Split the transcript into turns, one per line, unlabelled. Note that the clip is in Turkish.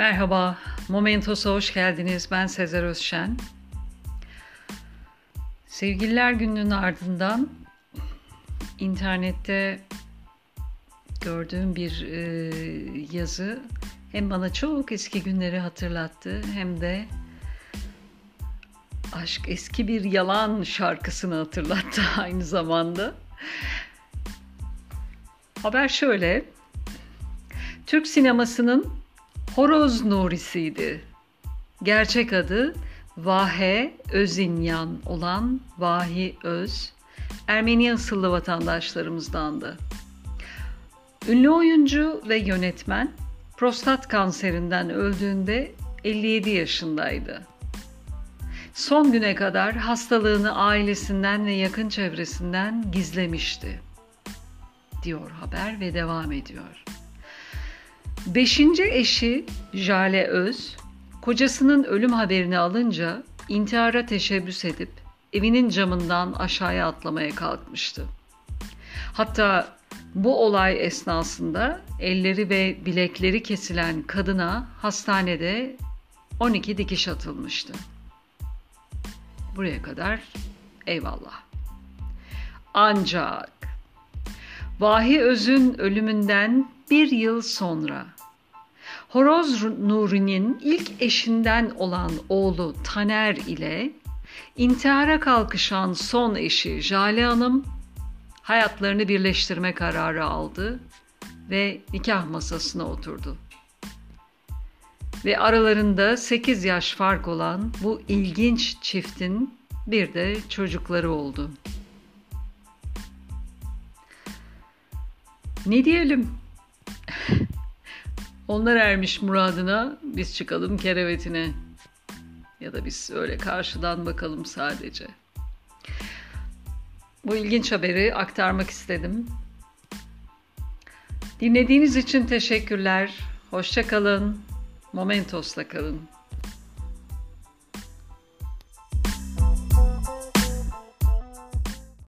Merhaba, Momentos'a hoş geldiniz. Ben Sezer Özşen. Sevgililer Günü'nün ardından internette gördüğüm bir e, yazı hem bana çok eski günleri hatırlattı hem de Aşk Eski Bir Yalan şarkısını hatırlattı aynı zamanda. Haber şöyle. Türk sinemasının Horoz Nuri'siydi. Gerçek adı Vahe Özinyan olan Vahi Öz, Ermeni asıllı vatandaşlarımızdandı. Ünlü oyuncu ve yönetmen prostat kanserinden öldüğünde 57 yaşındaydı. Son güne kadar hastalığını ailesinden ve yakın çevresinden gizlemişti. Diyor haber ve devam ediyor. Beşinci eşi Jale Öz, kocasının ölüm haberini alınca intihara teşebbüs edip evinin camından aşağıya atlamaya kalkmıştı. Hatta bu olay esnasında elleri ve bilekleri kesilen kadına hastanede 12 dikiş atılmıştı. Buraya kadar eyvallah. Ancak Vahi Öz'ün ölümünden bir yıl sonra Horoz Nuri'nin ilk eşinden olan oğlu Taner ile intihara kalkışan son eşi Jale Hanım hayatlarını birleştirme kararı aldı ve nikah masasına oturdu. Ve aralarında 8 yaş fark olan bu ilginç çiftin bir de çocukları oldu. Ne diyelim? Onlar ermiş muradına, biz çıkalım kerevetine. Ya da biz öyle karşıdan bakalım sadece. Bu ilginç haberi aktarmak istedim. Dinlediğiniz için teşekkürler. Hoşça kalın. Momentos'la kalın.